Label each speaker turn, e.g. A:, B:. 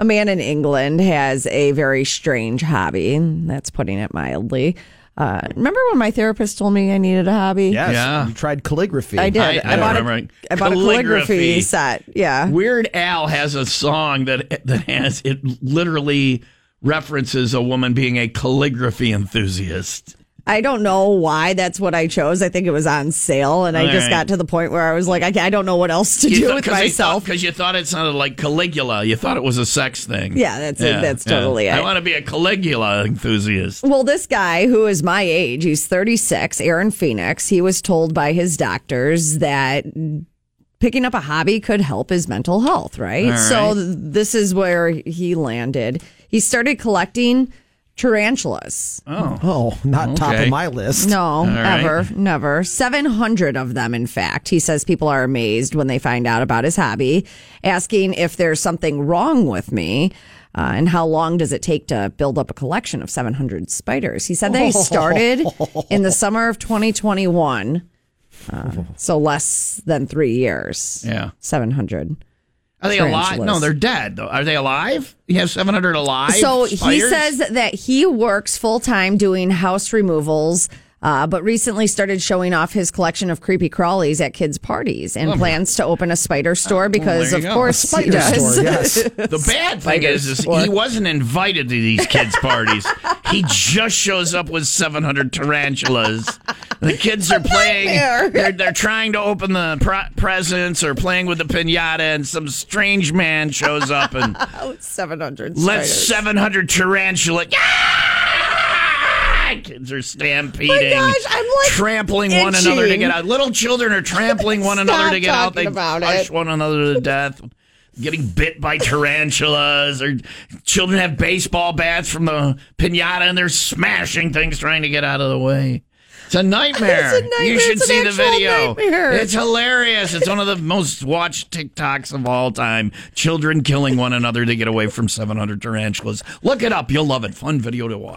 A: A man in England has a very strange hobby. That's putting it mildly. Uh, remember when my therapist told me I needed a hobby?
B: Yes.
C: Yeah.
B: You tried calligraphy.
A: I did.
C: I- I
A: bought
C: remember.
A: a, I bought a
C: Calligraphy.
A: calligraphy set. Yeah.
C: Weird Al has a song that that has it literally references a woman being a calligraphy enthusiast.
A: I don't know why that's what I chose. I think it was on sale, and I just
C: right.
A: got to the point where I was like, I, I don't know what else to do with myself.
C: because you thought it sounded like Caligula. You thought it was a sex thing.
A: Yeah, that's it. That's totally
C: I
A: it.
C: want to be a Caligula enthusiast.
A: Well, this guy who is my age, he's 36, Aaron Phoenix, he was told by his doctors that picking up a hobby could help his mental health, right?
C: All right.
A: So this is where he landed. He started collecting tarantulas.
B: Oh, not top of my list.
A: No,
C: right.
A: ever, never. 700 of them, in fact. He says people are amazed when they find out about his hobby, asking if there's something wrong with me. Uh, and how long does it take to build up a collection of 700 spiders? He said that he started in the summer of 2021. Uh, so less than three years.
C: Yeah.
A: 700.
C: Are they alive? No, they're dead. Though. Are they alive? You have seven hundred alive.
A: So he says that he works full time doing house removals, uh, but recently started showing off his collection of creepy crawlies at kids' parties and plans to open a spider store because,
C: Oh,
A: of
C: go.
A: course, he
B: Spider
A: does.
B: store, yes.
C: The bad thing is, is he wasn't invited to these kids' parties. he just shows up with 700 tarantulas. The kids are playing. They're, they're trying to open the pre- presents or playing with the pinata, and some strange man shows up and
A: Oh, 700
C: lets
A: spiders.
C: 700 tarantula. Ah! Kids are stampeding,
A: Oh gosh, I'm, like,
C: trampling one another to get out. Little children are trampling one another
A: Stop
C: to get out. They
A: talking about
C: push
A: it.
C: one another to death. Getting bit by tarantulas, or children have baseball bats from the pinata and they're smashing things trying to get out of the way. It's a nightmare.
A: It's a nightmare.
C: You should
A: It's
C: see the video.
A: nightmare.
C: It's hilarious. It's one of the most watched TikToks of all time. Children killing one another to get away from 700 tarantulas. Look it up. You'll love it. Fun video to watch.